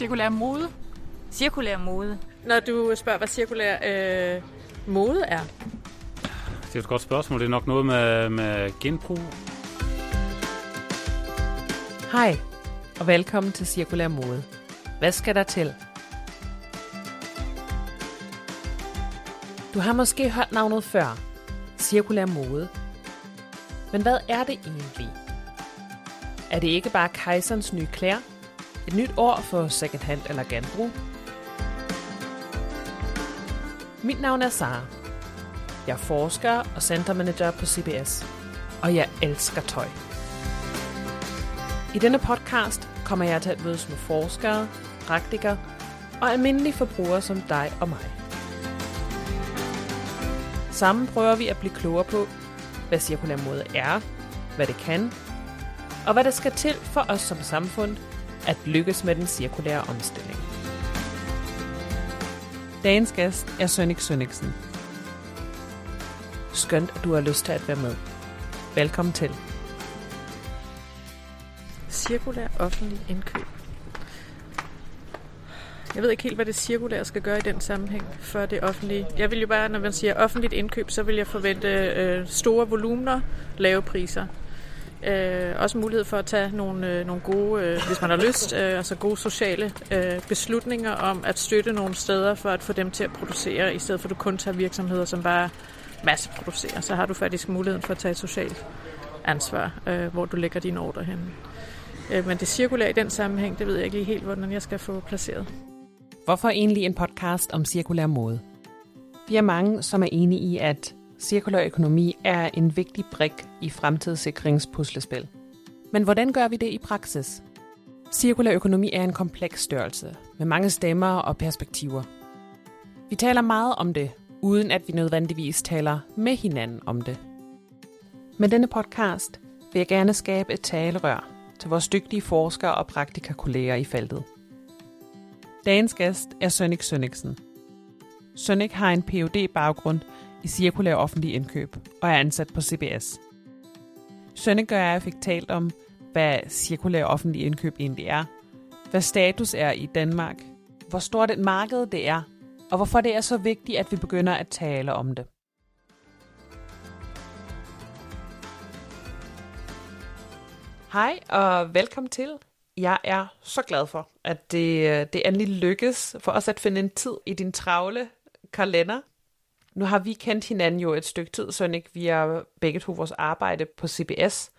Cirkulær mode. Cirkulær mode. Når du spørger, hvad cirkulær øh, mode er? Det er et godt spørgsmål. Det er nok noget med, med genbrug. Hej, og velkommen til Cirkulær Mode. Hvad skal der til? Du har måske hørt navnet før. Cirkulær mode. Men hvad er det egentlig? Er det ikke bare kejserens nye klæder? Et nyt år for second-hand eller genbrug? Mit navn er Sara. Jeg er forsker og centermanager på CBS. Og jeg elsker tøj. I denne podcast kommer jeg til at mødes med forskere, praktikere og almindelige forbrugere som dig og mig. Sammen prøver vi at blive klogere på, hvad cirkulær mode er, hvad det kan, og hvad der skal til for os som samfund at lykkes med den cirkulære omstilling. Dagens gæst er Sønik Søniksen. Skønt, at du har lyst til at være med. Velkommen til. Cirkulær offentlig indkøb. Jeg ved ikke helt, hvad det cirkulære skal gøre i den sammenhæng for det offentlige. Jeg vil jo bare, når man siger offentligt indkøb, så vil jeg forvente øh, store volumener, lave priser. Øh, også mulighed for at tage nogle, øh, nogle gode, øh, hvis man har lyst, øh, altså gode sociale øh, beslutninger om at støtte nogle steder for at få dem til at producere, i stedet for at du kun tager virksomheder, som bare masseproducerer. Så har du faktisk muligheden for at tage et socialt ansvar, øh, hvor du lægger dine ordre hen. Øh, men det cirkulære i den sammenhæng, det ved jeg ikke lige helt, hvordan jeg skal få placeret. Hvorfor egentlig en podcast om cirkulær mode? Vi er mange, som er enige i, at cirkulær økonomi er en vigtig brik i fremtidssikringspuslespil. Men hvordan gør vi det i praksis? Cirkulær økonomi er en kompleks størrelse med mange stemmer og perspektiver. Vi taler meget om det, uden at vi nødvendigvis taler med hinanden om det. Med denne podcast vil jeg gerne skabe et talerør til vores dygtige forskere og praktikakolleger i feltet. Dagens gæst er Sønnik Sønniksen. Sønnik har en phd baggrund i cirkulær offentlig indkøb og er ansat på CBS. Sønneke og jeg fik talt om, hvad cirkulær offentlig indkøb egentlig er, hvad status er i Danmark, hvor stort et marked det er, og hvorfor det er så vigtigt, at vi begynder at tale om det. Hej og velkommen til. Jeg er så glad for, at det, øh, det endelig lykkes for os at finde en tid i din travle kalender. Nu har vi kendt hinanden jo et stykke tid, Sønik, via begge to vores arbejde på CBS.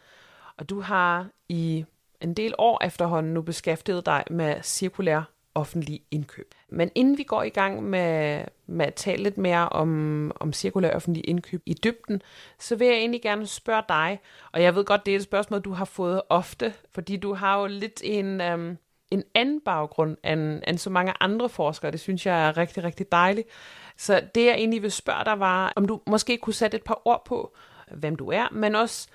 Og du har i en del år efterhånden nu beskæftiget dig med cirkulær offentlig indkøb. Men inden vi går i gang med, med at tale lidt mere om, om cirkulær offentlig indkøb i dybden, så vil jeg egentlig gerne spørge dig, og jeg ved godt, det er et spørgsmål, du har fået ofte, fordi du har jo lidt en, Øhm, en anden baggrund end, end så mange andre forskere. Det synes jeg er rigtig, rigtig dejligt. Så det jeg egentlig vil spørge dig var, om du måske kunne sætte et par ord på, hvem du er, men også,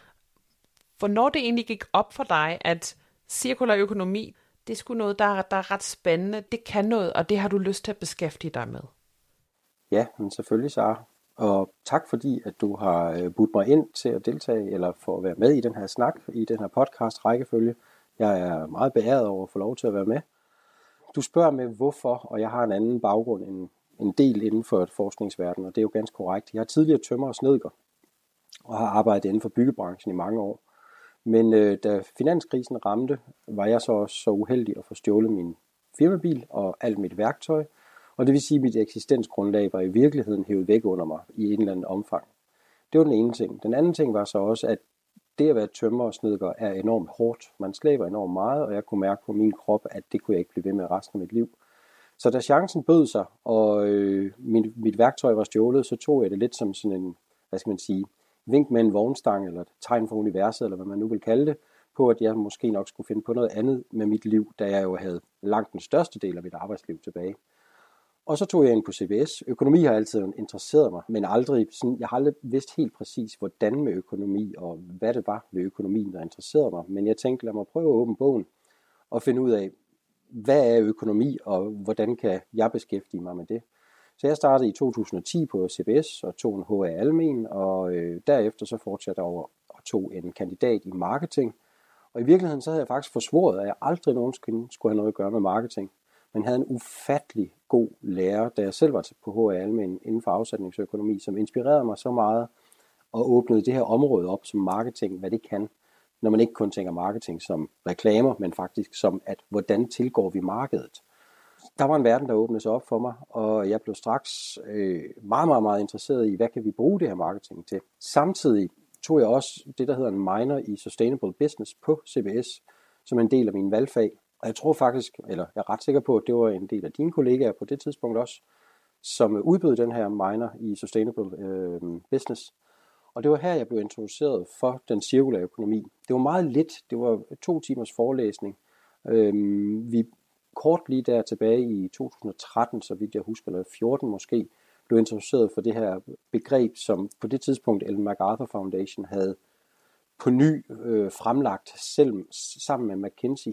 hvornår det egentlig gik op for dig, at cirkulær økonomi, det er sgu noget, der, der er ret spændende. Det kan noget, og det har du lyst til at beskæftige dig med. Ja, men selvfølgelig, Sara. Og tak fordi, at du har øh, budt mig ind til at deltage, eller for at være med i den her snak, i den her podcast rækkefølge. Jeg er meget beæret over at få lov til at være med. Du spørger med hvorfor, og jeg har en anden baggrund end en del inden for et forskningsverden, og det er jo ganske korrekt. Jeg har tidligere tømmer og snedker, og har arbejdet inden for byggebranchen i mange år. Men øh, da finanskrisen ramte, var jeg så også så uheldig at få stjålet min firmabil og alt mit værktøj, og det vil sige, at mit eksistensgrundlag var i virkeligheden hævet væk under mig i en eller anden omfang. Det var den ene ting. Den anden ting var så også, at det at være tømmer og snedker er enormt hårdt. Man slæber enormt meget, og jeg kunne mærke på min krop, at det kunne jeg ikke blive ved med resten af mit liv. Så da chancen bød sig, og øh, mit, mit værktøj var stjålet, så tog jeg det lidt som sådan en, hvad skal man sige, vink med en vognstang, eller et tegn for universet, eller hvad man nu vil kalde det, på at jeg måske nok skulle finde på noget andet med mit liv, da jeg jo havde langt den største del af mit arbejdsliv tilbage. Og så tog jeg ind på CBS. Økonomi har altid interesseret mig, men aldrig sådan, jeg har aldrig vidst helt præcis, hvordan med økonomi, og hvad det var ved økonomien, der interesserede mig. Men jeg tænkte, lad mig prøve at åbne bogen og finde ud af, hvad er økonomi, og hvordan kan jeg beskæftige mig med det. Så jeg startede i 2010 på CBS og tog en HA Almen, og øh, derefter så fortsatte jeg over og tog en kandidat i marketing. Og i virkeligheden så havde jeg faktisk forsvoret, at jeg aldrig nogensinde skulle have noget at gøre med marketing men havde en ufattelig god lærer, da jeg selv var på HA Almen inden for afsætningsøkonomi, som inspirerede mig så meget og åbnede det her område op som marketing, hvad det kan, når man ikke kun tænker marketing som reklamer, men faktisk som, at hvordan tilgår vi markedet. Der var en verden, der åbnede sig op for mig, og jeg blev straks øh, meget, meget, meget interesseret i, hvad kan vi bruge det her marketing til. Samtidig tog jeg også det, der hedder en minor i Sustainable Business på CBS, som en del af min valgfag. Og jeg tror faktisk, eller jeg er ret sikker på, at det var en del af dine kollegaer på det tidspunkt også, som udbød den her minor i Sustainable øh, Business. Og det var her, jeg blev introduceret for den cirkulære økonomi. Det var meget lidt. Det var to timers forelæsning. Øhm, vi kort lige der tilbage i 2013, så vidt jeg husker, eller 14 måske, blev introduceret for det her begreb, som på det tidspunkt Ellen MacArthur Foundation havde på ny øh, fremlagt selv sammen med McKinsey.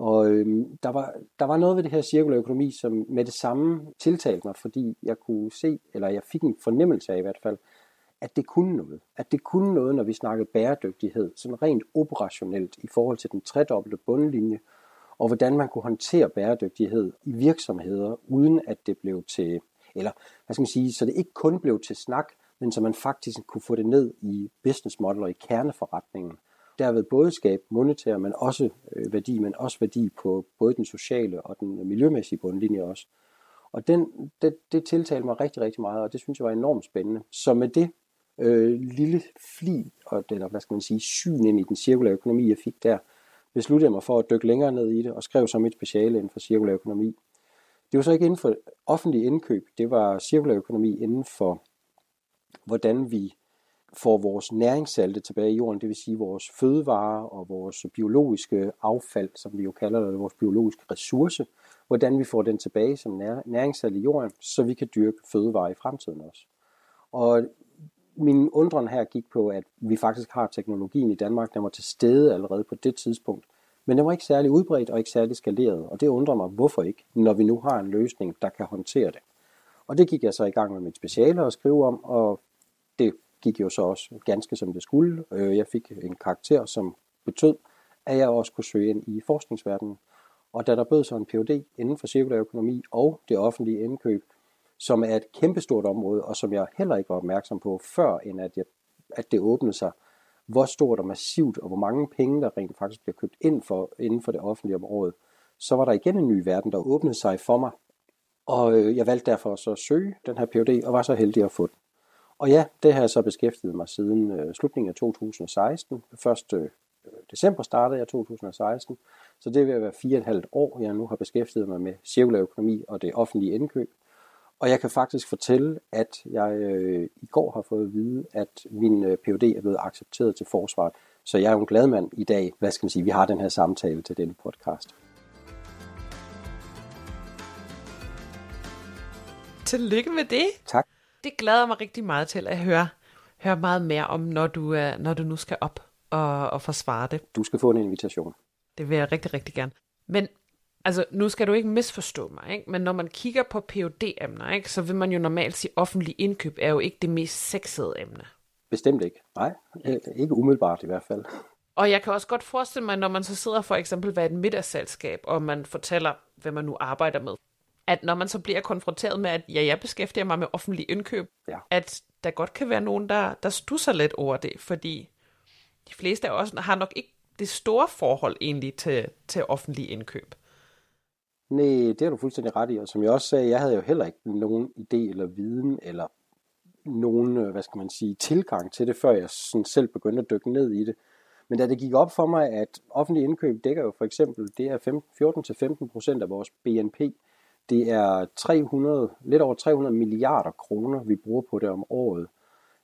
Og øhm, der, var, der var noget ved det her cirkulær økonomi, som med det samme tiltalte mig, fordi jeg kunne se, eller jeg fik en fornemmelse af i hvert fald, at det kunne noget. At det kunne noget, når vi snakkede bæredygtighed, sådan rent operationelt i forhold til den tredobbelte bundlinje, og hvordan man kunne håndtere bæredygtighed i virksomheder, uden at det blev til, eller hvad skal man sige, så det ikke kun blev til snak, men så man faktisk kunne få det ned i business model og i kerneforretningen. Derved både skabe monetær, men også øh, værdi, men også værdi på både den sociale og den miljømæssige bundlinje også. Og den, det, det tiltalte mig rigtig, rigtig meget, og det synes jeg var enormt spændende. Så med det øh, lille fli, og eller hvad skal man sige, syn ind i den cirkulære økonomi, jeg fik der, besluttede jeg mig for at dykke længere ned i det, og skrev så mit speciale inden for cirkulær økonomi. Det var så ikke inden for offentlig indkøb, det var cirkulær økonomi inden for, hvordan vi får vores næringssalte tilbage i jorden, det vil sige vores fødevarer og vores biologiske affald, som vi jo kalder det, vores biologiske ressource, hvordan vi får den tilbage som næringssalt i jorden, så vi kan dyrke fødevarer i fremtiden også. Og min undren her gik på, at vi faktisk har teknologien i Danmark, der var til stede allerede på det tidspunkt. Men den var ikke særlig udbredt og ikke særlig skaleret, og det undrer mig, hvorfor ikke, når vi nu har en løsning, der kan håndtere det. Og det gik jeg så i gang med mit speciale at skrive om, og gik jo så også ganske som det skulle. Øh, jeg fik en karakter, som betød, at jeg også kunne søge ind i forskningsverdenen. Og da der bød sig en Ph.D. inden for cirkulær økonomi og det offentlige indkøb, som er et kæmpestort område, og som jeg heller ikke var opmærksom på, før end at, jeg, at det åbnede sig, hvor stort og massivt, og hvor mange penge, der rent faktisk bliver købt ind for, inden for det offentlige område, så var der igen en ny verden, der åbnede sig for mig. Og øh, jeg valgte derfor så at søge den her PhD, og var så heldig at få den. Og ja, det har jeg så beskæftiget mig siden øh, slutningen af 2016. 1. Øh, december startede jeg 2016, så det vil være fire og et halvt år, jeg nu har beskæftiget mig med cirkulær økonomi og det offentlige indkøb. Og jeg kan faktisk fortælle, at jeg øh, i går har fået at vide, at min øh, PhD er blevet accepteret til forsvaret. Så jeg er jo en glad mand i dag, hvad skal man sige, vi har den her samtale til denne podcast. Tillykke med det. Tak. Det glæder mig rigtig meget til at høre, høre meget mere om, når du, øh, når du nu skal op og, og forsvare det. Du skal få en invitation. Det vil jeg rigtig, rigtig gerne. Men altså, nu skal du ikke misforstå mig, ikke? men når man kigger på phd emner ikke, så vil man jo normalt sige, at offentlig indkøb er jo ikke det mest sexede emne. Bestemt ikke. Nej, ikke umiddelbart i hvert fald. Og jeg kan også godt forestille mig, når man så sidder for eksempel ved et middagsselskab, og man fortæller, hvad man nu arbejder med, at når man så bliver konfronteret med, at ja, jeg beskæftiger mig med offentlig indkøb, ja. at der godt kan være nogen, der, der stusser lidt over det, fordi de fleste af os har nok ikke det store forhold egentlig til, til offentlig indkøb. Nej, det har du fuldstændig ret i, og som jeg også sagde, jeg havde jo heller ikke nogen idé eller viden, eller nogen, øh, hvad skal man sige, tilgang til det, før jeg sådan selv begyndte at dykke ned i det. Men da det gik op for mig, at offentlige indkøb dækker jo for eksempel, det er 14-15 procent af vores BNP. Det er 300, lidt over 300 milliarder kroner, vi bruger på det om året.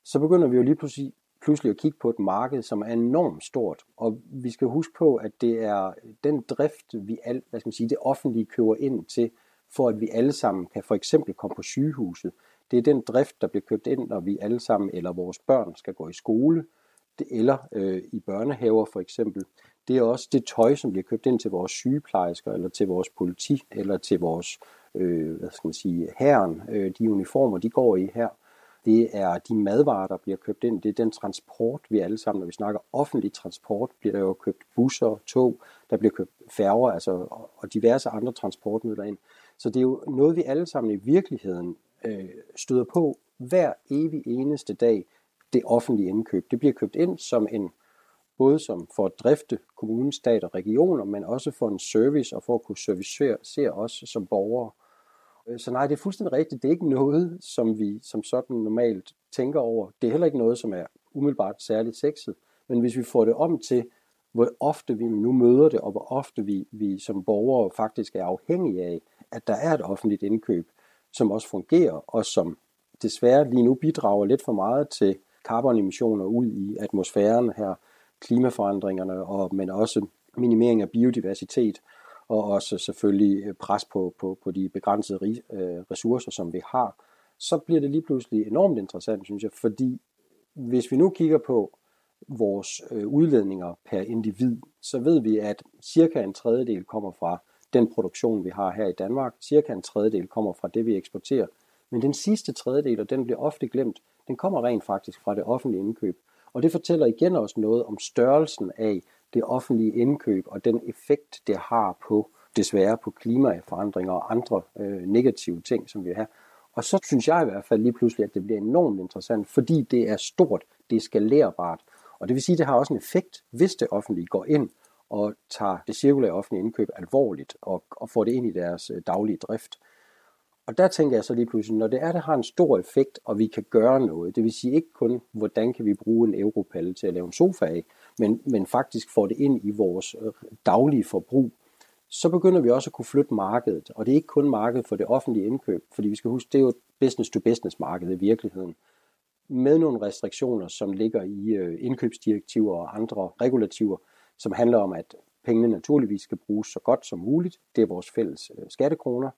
Så begynder vi jo lige pludselig pludselig at kigge på et marked, som er enormt stort. Og vi skal huske på, at det er den drift, vi al, hvad skal man sige, det offentlige køber ind til, for at vi alle sammen kan for eksempel komme på sygehuset. Det er den drift, der bliver købt ind, når vi alle sammen eller vores børn skal gå i skole, eller øh, i børnehaver for eksempel. Det er også det tøj, som bliver købt ind til vores sygeplejersker, eller til vores politi, eller til vores, øh, hvad skal man sige, herren. Øh, de uniformer, de går i her det er de madvarer, der bliver købt ind, det er den transport, vi alle sammen, når vi snakker offentlig transport, bliver der jo købt busser, tog, der bliver købt færger altså, og diverse andre transportmidler ind. Så det er jo noget, vi alle sammen i virkeligheden øh, støder på hver evig eneste dag, det offentlige indkøb. Det bliver købt ind som en både som for at drifte kommunen, stat og regioner, men også for en service og for at kunne servicere os som borgere. Øh, så nej, det er fuldstændig rigtigt. Det er ikke noget, som vi som sådan normalt tænker over. Det er heller ikke noget, som er umiddelbart særligt sexet. Men hvis vi får det om til, hvor ofte vi nu møder det, og hvor ofte vi, vi som borgere faktisk er afhængige af, at der er et offentligt indkøb, som også fungerer, og som desværre lige nu bidrager lidt for meget til carbonemissioner ud i atmosfæren her, klimaforandringerne, og, men også minimering af biodiversitet, og også selvfølgelig øh, pres på, på, på de begrænsede øh, ressourcer, som vi har, så bliver det lige pludselig enormt interessant, synes jeg, fordi hvis vi nu kigger på vores øh, udledninger per individ, så ved vi, at cirka en tredjedel kommer fra den produktion, vi har her i Danmark. Cirka en tredjedel kommer fra det, vi eksporterer. Men den sidste tredjedel, og den bliver ofte glemt, den kommer rent faktisk fra det offentlige indkøb. Og det fortæller igen også noget om størrelsen af det offentlige indkøb og den effekt, det har på desværre på klimaforandringer og andre øh, negative ting, som vi har. Og så synes jeg i hvert fald lige pludselig, at det bliver enormt interessant, fordi det er stort, det er skalerbart. Og det vil sige, at det har også en effekt, hvis det offentlige går ind og tager det cirkulære offentlige indkøb alvorligt og, og får det ind i deres øh, daglige drift. Og der tænker jeg så lige pludselig, når det er, det har en stor effekt, og vi kan gøre noget, det vil sige ikke kun, hvordan kan vi bruge en europalle til at lave en sofa af, men, men faktisk få det ind i vores øh, daglige forbrug, så begynder vi også at kunne flytte markedet. Og det er ikke kun markedet for det offentlige indkøb, fordi vi skal huske, det er jo business-to-business marked i virkeligheden, med nogle restriktioner, som ligger i øh, indkøbsdirektiver og andre regulativer, som handler om, at pengene naturligvis skal bruges så godt som muligt. Det er vores fælles øh, skattekroner.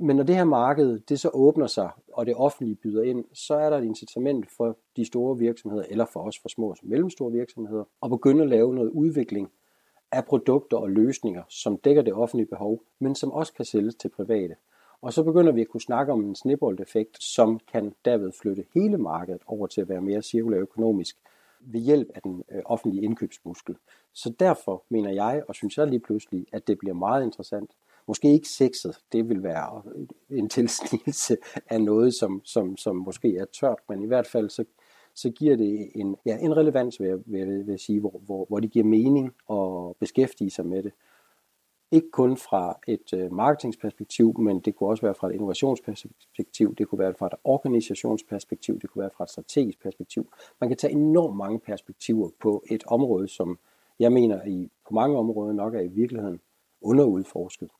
Men når det her marked det så åbner sig, og det offentlige byder ind, så er der et incitament for de store virksomheder, eller for os for små og mellemstore virksomheder, at begynde at lave noget udvikling af produkter og løsninger, som dækker det offentlige behov, men som også kan sælges til private. Og så begynder vi at kunne snakke om en snibboldeffekt, som kan derved flytte hele markedet over til at være mere cirkulær økonomisk ved hjælp af den øh, offentlige indkøbsmuskel. Så derfor mener jeg, og synes jeg lige pludselig, at det bliver meget interessant. Måske ikke sexet, det vil være en tilsnigelse af noget, som, som, som måske er tørt, men i hvert fald så, så giver det en, ja, en relevans, vil jeg, vil, jeg, vil jeg sige, hvor, hvor, hvor det giver mening at beskæftige sig med det. Ikke kun fra et øh, marketingsperspektiv, men det kunne også være fra et innovationsperspektiv, det kunne være fra et organisationsperspektiv, det kunne være fra et strategisk perspektiv. Man kan tage enormt mange perspektiver på et område, som jeg mener i, på mange områder nok er i virkeligheden underudforsket.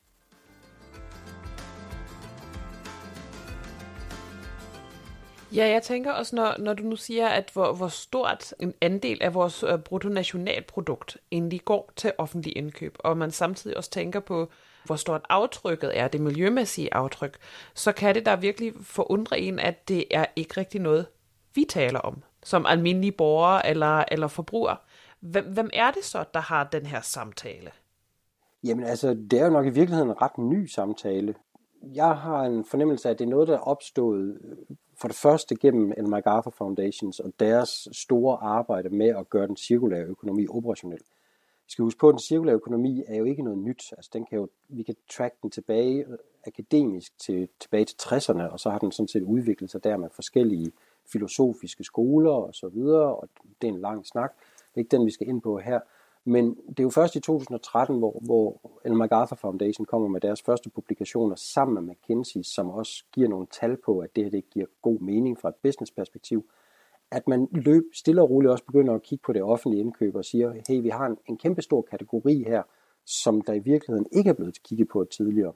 Ja, jeg tænker også, når, når du nu siger, at hvor, hvor stort en andel af vores øh, bruttonationalprodukt egentlig går til offentlig indkøb, og man samtidig også tænker på, hvor stort aftrykket er, det miljømæssige aftryk, så kan det da virkelig forundre en, at det er ikke rigtig noget, vi taler om, som almindelige borgere eller, eller forbrugere. Hvem, hvem er det så, der har den her samtale? Jamen altså, det er jo nok i virkeligheden en ret ny samtale. Jeg har en fornemmelse af, at det er noget, der er opstået for det første gennem en MacArthur Foundations og deres store arbejde med at gøre den cirkulære økonomi operationel. Vi skal huske på, at den cirkulære økonomi er jo ikke noget nyt. Altså, den kan jo, vi kan track den tilbage øh, akademisk til, tilbage til 60'erne, og så har den sådan set udviklet sig der med forskellige filosofiske skoler og så videre, og det er en lang snak. Det er ikke den, vi skal ind på her. Men det er jo først i 2013, hvor, hvor Ellen MacArthur Foundation kommer med deres første publikationer sammen med McKinsey, som også giver nogle tal på, at det her det giver god mening fra et businessperspektiv, at man løb stille og roligt også begynder at kigge på det offentlige indkøb og siger, hey, vi har en, en kæmpe stor kategori her, som der i virkeligheden ikke er blevet kigget på tidligere.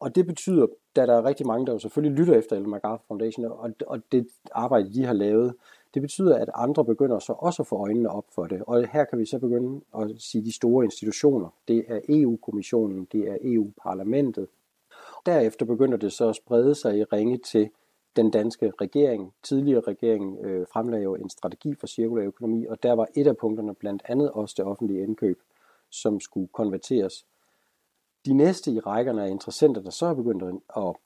Og det betyder, da der er rigtig mange, der jo selvfølgelig lytter efter Ellen MacArthur Foundation, og, og det arbejde, de har lavet, det betyder, at andre begynder så også at få øjnene op for det. Og her kan vi så begynde at sige de store institutioner. Det er EU-kommissionen, det er EU-parlamentet. Derefter begynder det så at sprede sig i ringe til den danske regering. Tidligere regering øh, fremlagde jo en strategi for cirkulær økonomi, og der var et af punkterne blandt andet også det offentlige indkøb, som skulle konverteres. De næste i rækkerne af interessenter, der så er begyndt at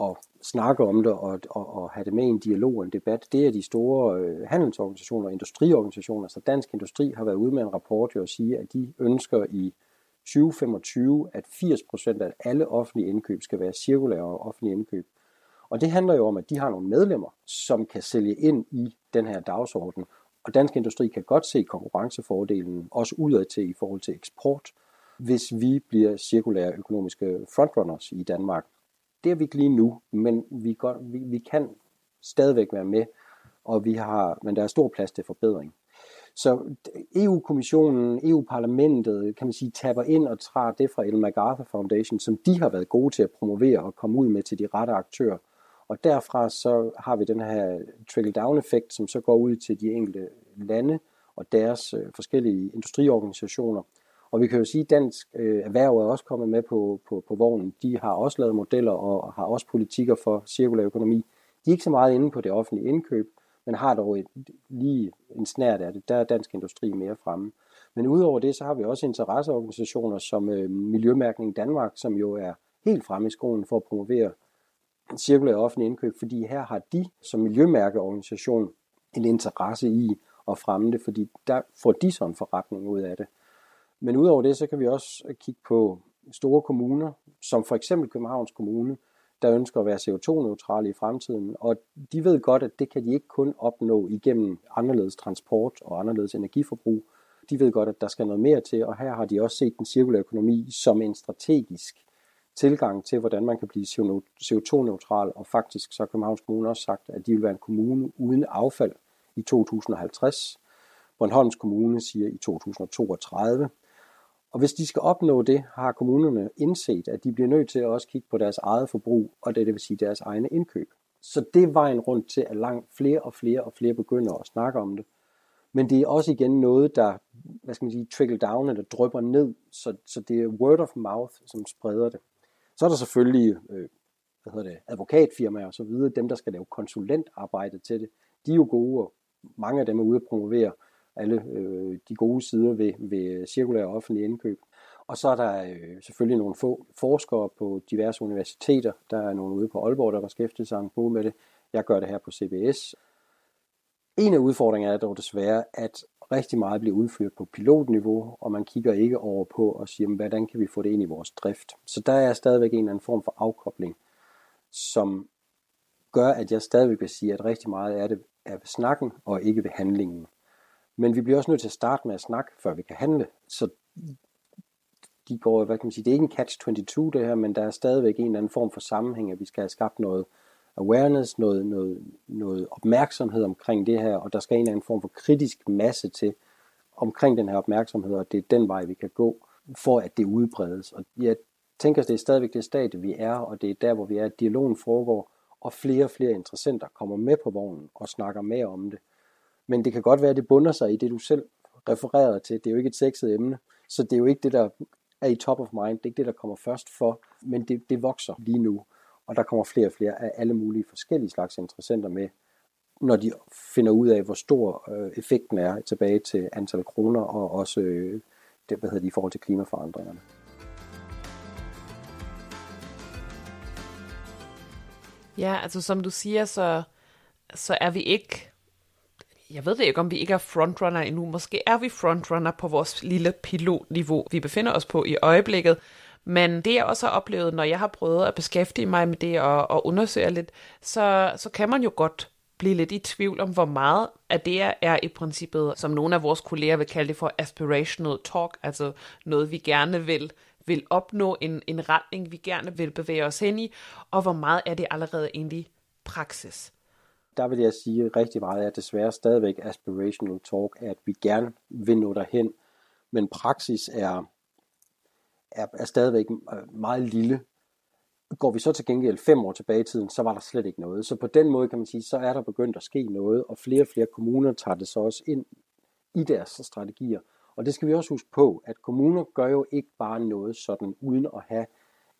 at snakke om det og, og, og have det med i en dialog og en debat, det er de store øh, handelsorganisationer og industriorganisationer. Så Dansk Industri har været ude med en rapport og sige, at de ønsker i 2025, at 80% af alle offentlige indkøb skal være cirkulære og offentlige indkøb. Og det handler jo om, at de har nogle medlemmer, som kan sælge ind i den her dagsorden. Og dansk industri kan godt se konkurrencefordelen også udad til i forhold til eksport, hvis vi bliver cirkulære økonomiske frontrunners i Danmark. Det er vi ikke lige nu, men vi, godt, vi, vi kan stadigvæk være med, og vi har, men der er stor plads til forbedring. Så EU-kommissionen, EU-parlamentet, kan man sige, tapper ind og træder det fra Ellen MacArthur Foundation, som de har været gode til at promovere og komme ud med til de rette aktører. Og derfra så har vi den her trickle-down-effekt, som så går ud til de enkelte lande og deres øh, forskellige industriorganisationer. Og vi kan jo sige, at dansk øh, erhverv er også kommet med på, på, på vognen. De har også lavet modeller og har også politikker for cirkulær økonomi. De er ikke så meget inde på det offentlige indkøb, men har dog et, lige en snært af det. Der er dansk industri mere fremme. Men udover det, så har vi også interesseorganisationer som øh, Miljømærkning Danmark, som jo er helt fremme i skolen for at promovere cirkulær offentlig indkøb, fordi her har de som miljømærkeorganisation en interesse i at fremme det, fordi der får de sådan en forretning ud af det. Men udover det, så kan vi også øh, kigge på store kommuner, som for eksempel Københavns Kommune, der ønsker at være CO2-neutrale i fremtiden. Og de ved godt, at det kan de ikke kun opnå igennem anderledes transport og anderledes energiforbrug. De ved godt, at der skal noget mere til, og her har de også set den cirkulære økonomi som en strategisk tilgang til, hvordan man kan blive CO2-neutral, og faktisk så har Københavns Kommune også sagt, at de vil være en kommune uden affald i 2050. Bornholms Kommune siger i 2032. Og hvis de skal opnå det, har kommunerne indset, at de bliver nødt til at også kigge på deres eget forbrug, og det, det vil sige deres egne indkøb. Så det er vejen rundt til, at langt flere og flere og flere begynder at snakke om det. Men det er også igen noget, der hvad skal man sige, trickle down eller drypper ned, så, så det er word of mouth, som spreder det. Så er der selvfølgelig øh, hvad hedder det, advokatfirmaer og så videre, dem der skal lave konsulentarbejde til det. De er jo gode, og mange af dem er ude at promovere alle øh, de gode sider ved, ved øh, cirkulære offentlige indkøb. Og så er der øh, selvfølgelig nogle få forskere på diverse universiteter. Der er nogle ude på Aalborg, der beskæftiger sig en med det. Jeg gør det her på CBS. En af udfordringerne er dog desværre, at rigtig meget bliver udført på pilotniveau, og man kigger ikke over på og siger, hvordan kan vi få det ind i vores drift. Så der er stadigvæk en eller anden form for afkobling, som gør, at jeg stadigvæk vil sige, at rigtig meget er det er ved snakken og ikke ved handlingen. Men vi bliver også nødt til at starte med at snakke, før vi kan handle. Så de går, hvad kan man sige, det er ikke en catch-22 det her, men der er stadigvæk en eller anden form for sammenhæng, at vi skal have skabt noget awareness, noget, noget, noget opmærksomhed omkring det her, og der skal en eller anden form for kritisk masse til omkring den her opmærksomhed, og det er den vej, vi kan gå, for at det udbredes. Og jeg tænker, at det er stadigvæk det stadie, vi er, og det er der, hvor vi er, at dialogen foregår, og flere og flere interessenter kommer med på vognen og snakker mere om det. Men det kan godt være, at det bunder sig i det, du selv refererede til. Det er jo ikke et sexet emne, så det er jo ikke det, der er i top of mind. Det er ikke det, der kommer først for, men det, det vokser lige nu. Og der kommer flere og flere af alle mulige forskellige slags interessenter med, når de finder ud af, hvor stor øh, effekten er tilbage til antal kroner, og også øh, det, hvad hedder det, i forhold til klimaforandringerne. Ja, altså som du siger, så, så er vi ikke jeg ved det ikke, om vi ikke er frontrunner endnu. Måske er vi frontrunner på vores lille pilotniveau, vi befinder os på i øjeblikket. Men det jeg også har oplevet, når jeg har prøvet at beskæftige mig med det og, og undersøge lidt, så, så kan man jo godt blive lidt i tvivl om, hvor meget af det er i princippet, som nogle af vores kolleger vil kalde det for aspirational talk, altså noget vi gerne vil vil opnå en, en retning, vi gerne vil bevæge os hen i, og hvor meget er det allerede egentlig praksis der vil jeg sige rigtig meget, at desværre stadigvæk aspirational talk, at vi gerne vil nå derhen, men praksis er, er, er stadigvæk øh, meget lille. Går vi så til gengæld fem år tilbage i tiden, så var der slet ikke noget. Så på den måde kan man sige, så er der begyndt at ske noget, og flere og flere kommuner tager det så også ind i deres strategier. Og det skal vi også huske på, at kommuner gør jo ikke bare noget sådan uden at have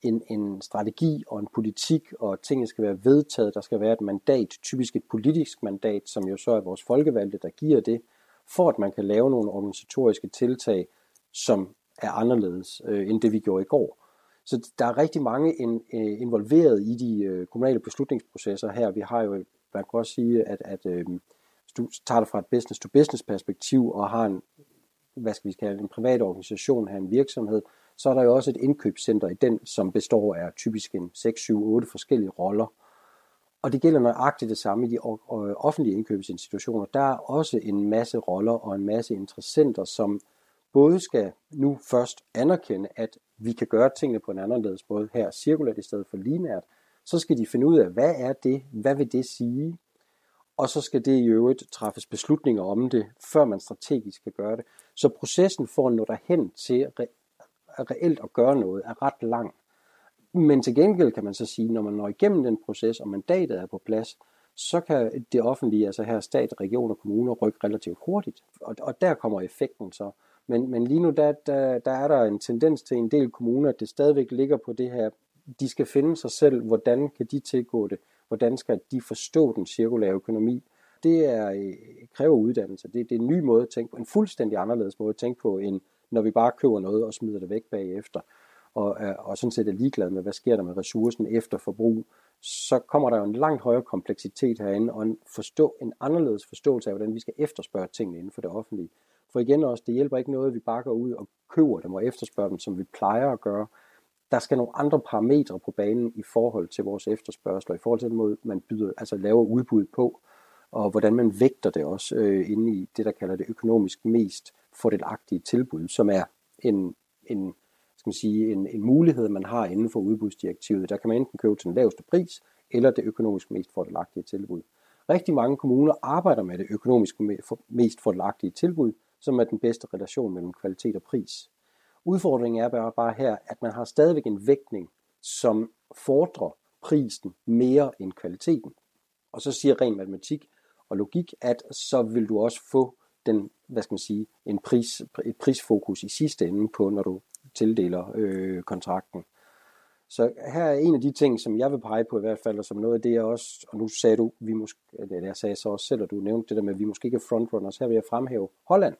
en, en strategi og en politik, og tingene skal være vedtaget. Der skal være et mandat, typisk et politisk mandat, som jo så er vores folkevalgte, der giver det, for at man kan lave nogle organisatoriske tiltag, som er anderledes øh, end det, vi gjorde i går. Så der er rigtig mange in, øh, involveret i de øh, kommunale beslutningsprocesser her. Vi har jo, man kan også sige, at, at øh, hvis du tager det fra et business-to-business perspektiv og har en, hvad skal vi kalde en privat organisation, har en virksomhed, så er der jo også et indkøbscenter i den, som består af typisk en 6, 7, 8 forskellige roller. Og det gælder nøjagtigt det samme i de øh, offentlige indkøbsinstitutioner. Der er også en masse roller og en masse interessenter, som både skal nu først anerkende, at vi kan gøre tingene på en anderledes måde her, cirkulært i stedet for lineært. Så skal de finde ud af, hvad er det, hvad vil det sige, og så skal det i øvrigt træffes beslutninger om det, før man strategisk kan gøre det. Så processen for at nå derhen til reelt at gøre noget er ret lang. Men til gengæld kan man så sige, når man når igennem den proces, og mandatet er på plads, så kan det offentlige, altså her stat, regioner og kommuner, rykke relativt hurtigt. Og, og der kommer effekten så. Men, men lige nu, der, der, der er der en tendens til en del kommuner, at det stadigvæk ligger på det her, de skal finde sig selv, hvordan kan de tilgå det, hvordan skal de forstå den cirkulære økonomi. Det er, øh, kræver uddannelse. Det, det er en ny måde at tænke på, en fuldstændig anderledes måde at tænke på, end når vi bare køber noget og smider det væk bagefter, og, og sådan set er ligeglad med, hvad sker der med ressourcen efter forbrug, så kommer der jo en langt højere kompleksitet herinde, og en, forstå, en anderledes forståelse af, hvordan vi skal efterspørge tingene inden for det offentlige. For igen også, det hjælper ikke noget, at vi bare går ud og køber dem og efterspørger dem, som vi plejer at gøre. Der skal nogle andre parametre på banen i forhold til vores efterspørgsel, og i forhold til den måde, man byder, altså laver udbud på, og hvordan man vægter det også øh, inde i det, der kalder det økonomisk mest fordelagtige tilbud, som er en, en, skal man sige, en, en mulighed, man har inden for udbudsdirektivet. Der kan man enten købe til den laveste pris, eller det økonomisk mest fordelagtige tilbud. Rigtig mange kommuner arbejder med det økonomisk mest fordelagtige tilbud, som er den bedste relation mellem kvalitet og pris. Udfordringen er bare, bare her, at man har stadigvæk en vægtning, som fordrer prisen mere end kvaliteten. Og så siger ren matematik og logik, at så vil du også få den, hvad skal man sige, en pris, et prisfokus i sidste ende på, når du tildeler øh, kontrakten. Så her er en af de ting, som jeg vil pege på i hvert fald, og som noget af det, jeg også, og nu sagde du, vi måske, eller jeg sagde så også selv, og du nævnte det der med, at vi måske ikke er frontrunners, her vil jeg fremhæve Holland.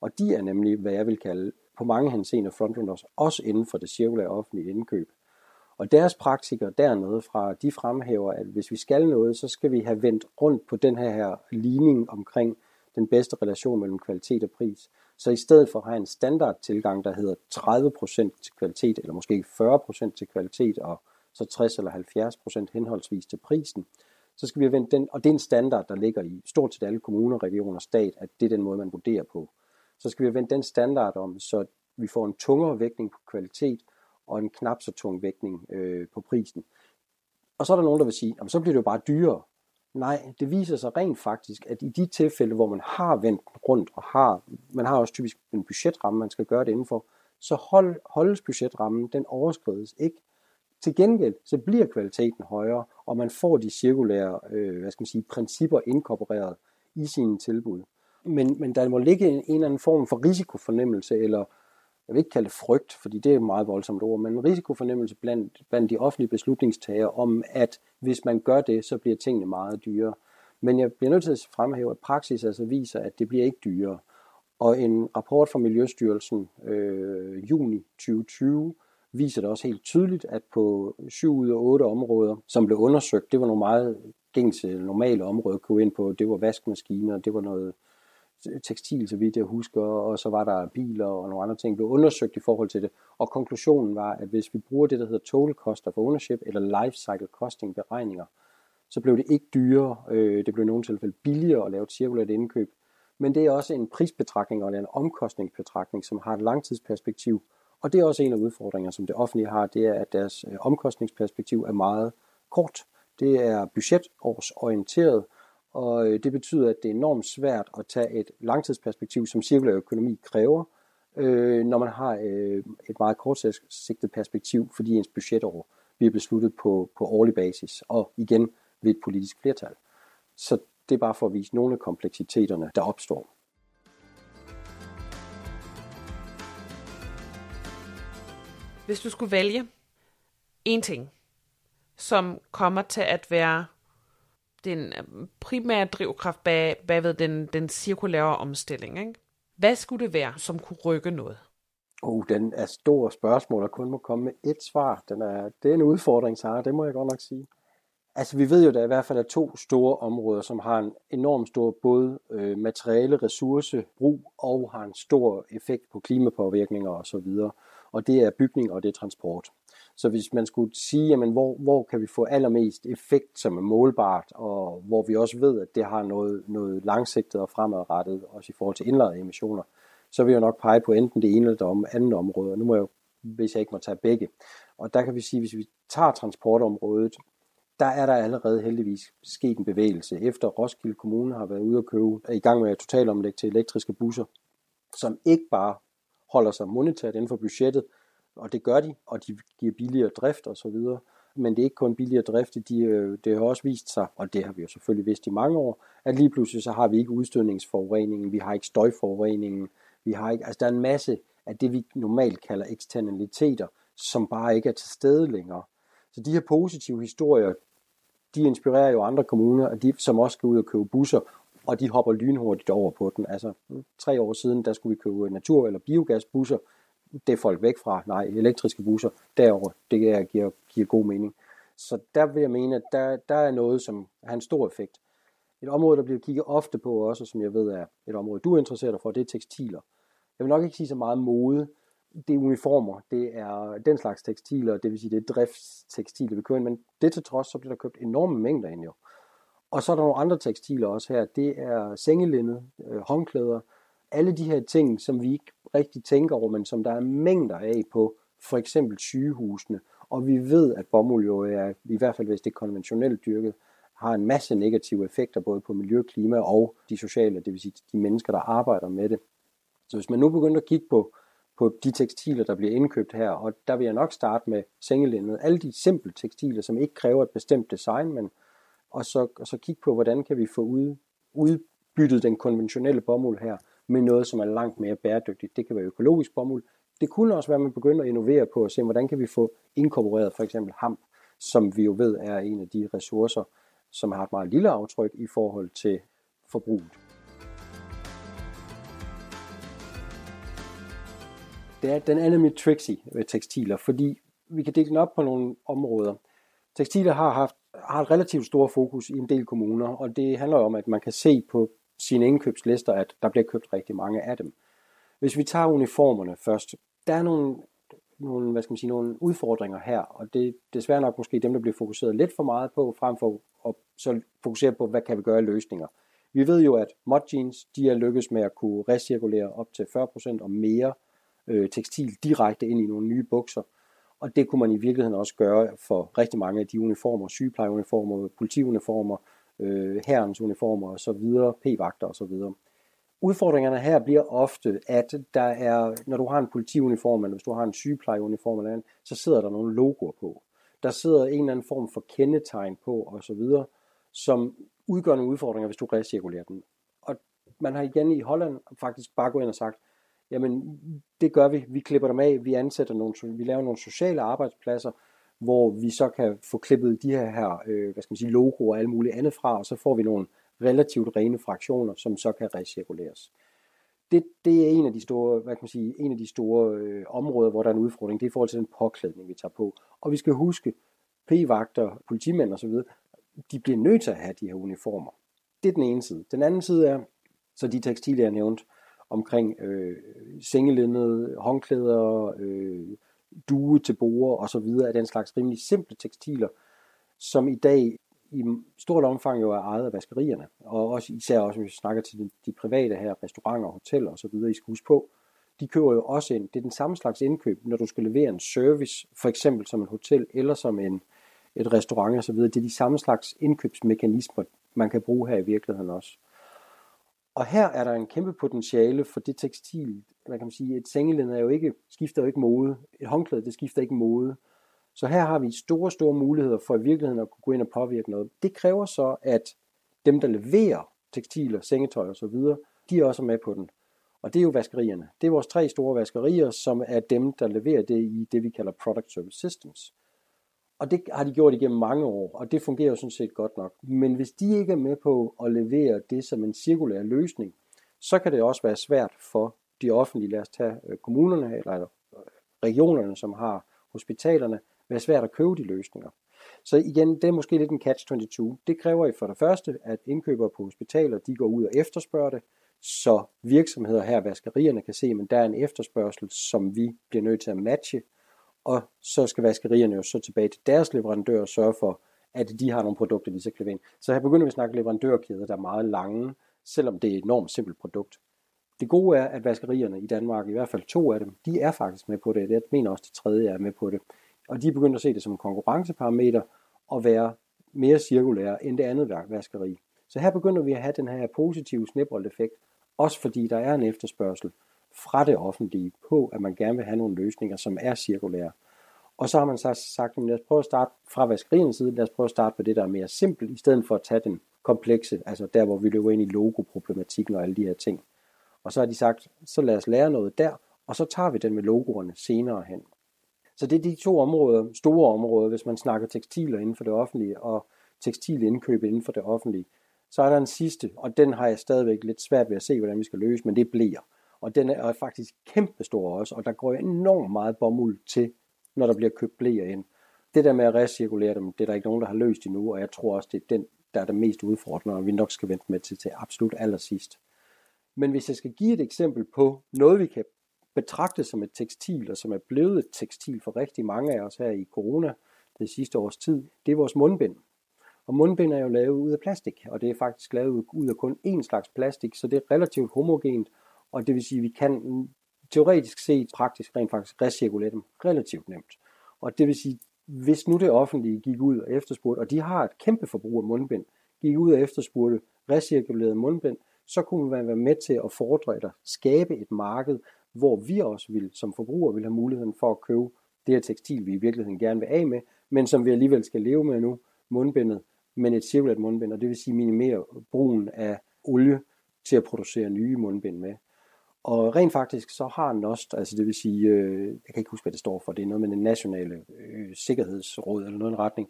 Og de er nemlig, hvad jeg vil kalde, på mange henseender frontrunners, også inden for det cirkulære offentlige indkøb. Og deres praktikere dernede fra, de fremhæver, at hvis vi skal noget, så skal vi have vendt rundt på den her, her ligning omkring den bedste relation mellem kvalitet og pris. Så i stedet for at have en standard tilgang, der hedder 30% til kvalitet, eller måske 40% til kvalitet, og så 60 eller 70% henholdsvis til prisen, så skal vi have vendt den, og det er en standard, der ligger i stort set alle kommuner, regioner og stat, at det er den måde, man vurderer på. Så skal vi have vendt den standard om, så vi får en tungere vægtning på kvalitet, og en knap så tung vægtning øh, på prisen. Og så er der nogen, der vil sige, så bliver det jo bare dyrere. Nej, det viser sig rent faktisk, at i de tilfælde, hvor man har vendt rundt, og har, man har også typisk en budgetramme, man skal gøre det indenfor, så hold, holdes budgetrammen, den overskrides ikke. Til gengæld, så bliver kvaliteten højere, og man får de cirkulære øh, hvad skal man sige, principper inkorporeret i sine tilbud. Men, men der må ligge en, en eller anden form for risikofornemmelse, eller jeg vil ikke kalde det frygt, fordi det er et meget voldsomt ord, men en risikofornemmelse blandt, blandt de offentlige beslutningstagere om, at hvis man gør det, så bliver tingene meget dyrere. Men jeg bliver nødt til at fremhæve, at praksis altså viser, at det bliver ikke dyrere. Og en rapport fra Miljøstyrelsen øh, juni 2020 viser det også helt tydeligt, at på 7 ud af 8 områder, som blev undersøgt, det var nogle meget gængse, normale områder kunne ind på. Det var vaskemaskiner, det var noget tekstil, så vidt jeg husker, og så var der biler og nogle andre ting, blev undersøgt i forhold til det, og konklusionen var, at hvis vi bruger det, der hedder total cost of ownership, eller life cycle costing beregninger, så blev det ikke dyrere, øh, det blev i nogle tilfælde billigere at lave et cirkulært indkøb, men det er også en prisbetragtning og en omkostningsbetragtning, som har et langtidsperspektiv, og det er også en af udfordringerne, som det offentlige har, det er, at deres øh, omkostningsperspektiv er meget kort. Det er budgetårsorienteret, og øh, det betyder, at det er enormt svært at tage et langtidsperspektiv, som cirkulær økonomi kræver, øh, når man har øh, et meget kortsigtet perspektiv, fordi ens budgetår bliver besluttet på, på årlig basis, og igen ved et politisk flertal. Så det er bare for at vise nogle af kompleksiteterne, der opstår. Hvis du skulle vælge en ting, som kommer til at være den primære drivkraft bag, bagved den, den cirkulære omstilling. Ikke? Hvad skulle det være, som kunne rykke noget? Oh, den er stor spørgsmål, og kun må komme med et svar. Den er, det er en udfordring, Sara, det må jeg godt nok sige. Altså, vi ved jo, at der i hvert fald er to store områder, som har en enorm stor både øh, materiale ressourcebrug og har en stor effekt på klimapåvirkninger osv. og det er bygning og det er transport. Så hvis man skulle sige, jamen, hvor, hvor kan vi få allermest effekt, som er målbart, og hvor vi også ved, at det har noget, noget langsigtet og fremadrettet, også i forhold til indlejrede emissioner, så vil jeg nok pege på enten det ene eller det andet område. Nu må jeg hvis jeg ikke må tage begge. Og der kan vi sige, hvis vi tager transportområdet, der er der allerede heldigvis sket en bevægelse. Efter Roskilde Kommune har været ude at købe, er i gang med at totalomlægge til elektriske busser, som ikke bare holder sig monetært inden for budgettet, og det gør de, og de giver billigere drift og så videre. Men det er ikke kun billigere drift, de, øh, det har også vist sig, og det har vi jo selvfølgelig vidst i mange år, at lige pludselig så har vi ikke udstødningsforureningen, vi har ikke støjforureningen, vi har ikke, altså der er en masse af det, vi normalt kalder eksternaliteter, som bare ikke er til stede længere. Så de her positive historier, de inspirerer jo andre kommuner, de, som også skal ud og købe busser, og de hopper lynhurtigt over på den. Altså mm, tre år siden, der skulle vi købe natur- eller biogasbusser. Det er folk væk fra. Nej, elektriske busser derover, det giver, giver god mening. Så der vil jeg mene, at der, der er noget, som har en stor effekt. Et område, der bliver kigget ofte på også, som jeg ved er et område, du er interesseret for, det er tekstiler. Jeg vil nok ikke sige så meget mode, det er uniformer, det er den slags tekstiler, det vil sige, det er driftstekstiler, vi kører ind, men det til trods, så bliver der købt enorme mængder ind jo. Og så er der nogle andre tekstiler også her, det er sengelinde, øh, håndklæder, alle de her ting, som vi ikke rigtig tænker over, men som der er mængder af på for eksempel sygehusene. Og vi ved, at bomuld jo er, i hvert fald hvis det er konventionelt dyrket, har en masse negative effekter både på miljø, klima og de sociale, det vil sige de mennesker, der arbejder med det. Så hvis man nu begynder at kigge på, på de tekstiler, der bliver indkøbt her, og der vil jeg nok starte med sengelindet, alle de simple tekstiler, som ikke kræver et bestemt design, men og så, og så kigge på, hvordan kan vi få ud, udbyttet den konventionelle bomuld her med noget, som er langt mere bæredygtigt. Det kan være økologisk bomuld. Det kunne også være, at man begynder at innovere på at se, hvordan kan vi få inkorporeret for eksempel hamp, som vi jo ved er en af de ressourcer, som har et meget lille aftryk i forhold til forbruget. det er, den anden mit tricksy ved tekstiler, fordi vi kan dele den op på nogle områder. Tekstiler har haft har et relativt stort fokus i en del kommuner, og det handler om, at man kan se på sine indkøbslister, at der bliver købt rigtig mange af dem. Hvis vi tager uniformerne først, der er nogle, nogle, hvad skal man sige, nogle udfordringer her, og det er desværre nok måske dem, der bliver fokuseret lidt for meget på, frem for at så fokusere på, hvad kan vi gøre i løsninger. Vi ved jo, at mod jeans, de er lykkes med at kunne recirkulere op til 40% og mere øh, tekstil direkte ind i nogle nye bukser. Og det kunne man i virkeligheden også gøre for rigtig mange af de uniformer, sygeplejeuniformer, politiuniformer, øh, herrens uniformer osv., p-vagter osv. Udfordringerne her bliver ofte, at der er, når du har en politiuniform, eller hvis du har en sygeplejeuniform, eller andet, så sidder der nogle logoer på. Der sidder en eller anden form for kendetegn på osv., som udgør nogle udfordringer, hvis du recirkulerer den. Og man har igen i Holland faktisk bare gået ind og sagt, jamen det gør vi. Vi klipper dem af, vi ansætter nogle, vi laver nogle sociale arbejdspladser, hvor vi så kan få klippet de her, her øh, hvad skal man sige, logoer og alt muligt andet fra, og så får vi nogle relativt rene fraktioner, som så kan recirkuleres. Det, det er en af de store, hvad kan man sige, en af de store øh, områder, hvor der er en udfordring. Det er i forhold til den påklædning, vi tager på. Og vi skal huske, p-vagter, politimænd osv., de bliver nødt til at have de her uniformer. Det er den ene side. Den anden side er, så de tekstiler, jeg nævnte, omkring øh, sengelindet, håndklæder, øh, due til borer og så videre af den slags rimelig simple tekstiler, som i dag i stort omfang jo er ejet af vaskerierne, og også især også, hvis vi snakker til de, de private her, restauranter, hoteller og så videre, I skal huske på, de køber jo også ind. Det er den samme slags indkøb, når du skal levere en service, for eksempel som en hotel eller som en, et restaurant og så videre. Det er de samme slags indkøbsmekanismer, man kan bruge her i virkeligheden også. Og her er der en kæmpe potentiale for det tekstil. hvad kan sige, et sengelind er jo ikke, skifter jo ikke mode. Et håndklæde, det skifter ikke mode. Så her har vi store, store muligheder for i virkeligheden at kunne gå ind og påvirke noget. Det kræver så, at dem, der leverer tekstiler, sengetøj og så videre, de er også med på den. Og det er jo vaskerierne. Det er vores tre store vaskerier, som er dem, der leverer det i det, vi kalder Product Service Systems. Og det har de gjort igennem mange år, og det fungerer jo sådan set godt nok. Men hvis de ikke er med på at levere det som en cirkulær løsning, så kan det også være svært for de offentlige, lad os tage øh, kommunerne eller øh, regionerne, som har hospitalerne, være svært at købe de løsninger. Så igen, det er måske lidt en catch-22. Det kræver for det første, at indkøbere på hospitaler, de går ud og efterspørger det. så virksomheder her, vaskerierne kan se, at der er en efterspørgsel, som vi bliver nødt til at matche, og så skal vaskerierne jo så tilbage til deres leverandør og sørge for, at de har nogle produkter, de så kan ind. Så her begynder vi at snakke leverandørkæder, der er meget lange, selvom det er et enormt simpelt produkt. Det gode er, at vaskerierne i Danmark, i hvert fald to af dem, de er faktisk med på det. Jeg mener også, at det tredje er med på det. Og de er begyndt at se det som en konkurrenceparameter og være mere cirkulære end det andet vaskeri. Så her begynder vi at have den her positive snibboldeffekt, også fordi der er en efterspørgsel fra det offentlige på, at man gerne vil have nogle løsninger, som er cirkulære. Og så har man så sagt, lad os prøve at starte fra vaskeriens side, lad os prøve at starte på det, der er mere simpelt, i stedet for at tage den komplekse, altså der, hvor vi løber ind i logoproblematikken og alle de her ting. Og så har de sagt, så lad os lære noget der, og så tager vi den med logoerne senere hen. Så det er de to områder, store områder, hvis man snakker tekstiler inden for det offentlige og tekstilindkøb inden for det offentlige. Så er der en sidste, og den har jeg stadigvæk lidt svært ved at se, hvordan vi skal løse, men det bliver. Og den er faktisk kæmpestor også, og der går enormt meget bomuld til, når der bliver købt blæer ind. Det der med at recirkulere dem, det er der ikke nogen, der har løst endnu, og jeg tror også, det er den, der er det mest udfordrende, og vi nok skal vente med til, til absolut allersidst. Men hvis jeg skal give et eksempel på noget, vi kan betragte som et tekstil, og som er blevet et tekstil for rigtig mange af os her i corona det sidste års tid, det er vores mundbind. Og mundbind er jo lavet ud af plastik, og det er faktisk lavet ud af kun én slags plastik, så det er relativt homogent, og det vil sige, at vi kan teoretisk set praktisk rent faktisk recirkulere dem relativt nemt. Og det vil sige, hvis nu det offentlige gik ud og efterspurgte, og de har et kæmpe forbrug af mundbind, gik ud og efterspurgte recirkulerede mundbind, så kunne man være med til at fordre eller skabe et marked, hvor vi også vil, som forbrugere vil have muligheden for at købe det her tekstil, vi i virkeligheden gerne vil af med, men som vi alligevel skal leve med nu, mundbindet, men et cirkulært mundbind, og det vil sige minimere brugen af olie til at producere nye mundbind med. Og rent faktisk så har NOST, altså det vil sige, øh, jeg kan ikke huske, hvad det står for, det er noget med den nationale øh, sikkerhedsråd eller noget i retning,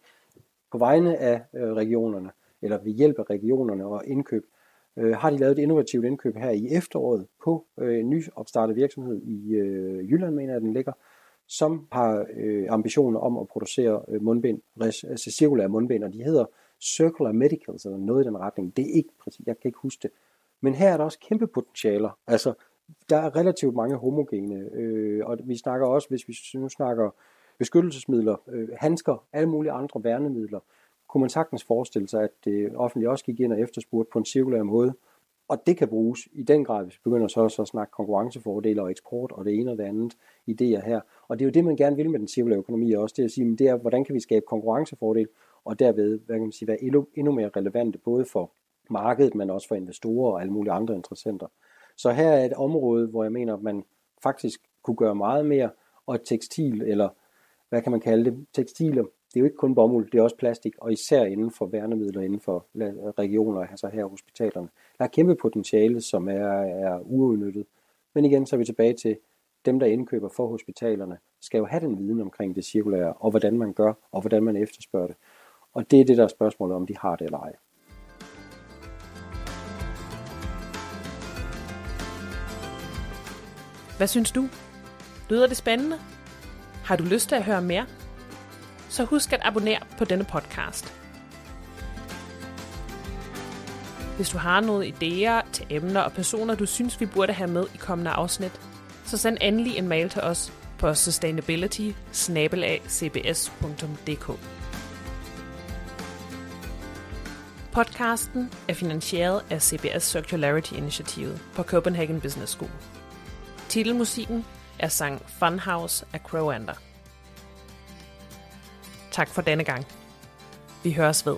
på vegne af øh, regionerne, eller ved hjælp af regionerne og indkøb, øh, har de lavet et innovativt indkøb her i efteråret på øh, en ny opstartet virksomhed i øh, Jylland, mener jeg, den ligger, som har øh, ambitioner om at producere øh, mundbind, altså cirkulære mundbind, og de hedder Circular Medicals, eller noget i den retning. Det er ikke præcis, jeg kan ikke huske det. Men her er der også kæmpe potentialer. Altså, der er relativt mange homogene, øh, og vi snakker også, hvis vi nu snakker beskyttelsesmidler, øh, handsker, alle mulige andre værnemidler, kunne man sagtens forestille sig, at det offentlige også gik ind og efterspurgte på en cirkulær måde. Og det kan bruges i den grad, hvis vi begynder så også at snakke konkurrencefordele og eksport og det ene og det andet idéer her. Og det er jo det, man gerne vil med den cirkulære økonomi også, det er at sige, det er, hvordan kan vi skabe konkurrencefordel, og derved hvad kan man sige, være endnu, endnu mere relevante, både for markedet, men også for investorer og alle mulige andre interessenter. Så her er et område, hvor jeg mener, at man faktisk kunne gøre meget mere, og tekstil, eller hvad kan man kalde det, tekstiler, det er jo ikke kun bomuld, det er også plastik, og især inden for værnemidler, inden for regioner, altså her hospitalerne. Der er kæmpe potentiale, som er, er uudnyttet. Men igen, så er vi tilbage til, dem, der indkøber for hospitalerne, skal jo have den viden omkring det cirkulære, og hvordan man gør, og hvordan man efterspørger det. Og det er det, der er spørgsmålet, om de har det eller ej. Hvad synes du? Lyder det spændende? Har du lyst til at høre mere? Så husk at abonnere på denne podcast. Hvis du har nogle idéer til emner og personer, du synes, vi burde have med i kommende afsnit, så send endelig en mail til os på sustainability Podcasten er finansieret af CBS Circularity Initiativet på Copenhagen Business School. Titelmusikken er sang Funhouse af Crowander. Tak for denne gang. Vi høres ved.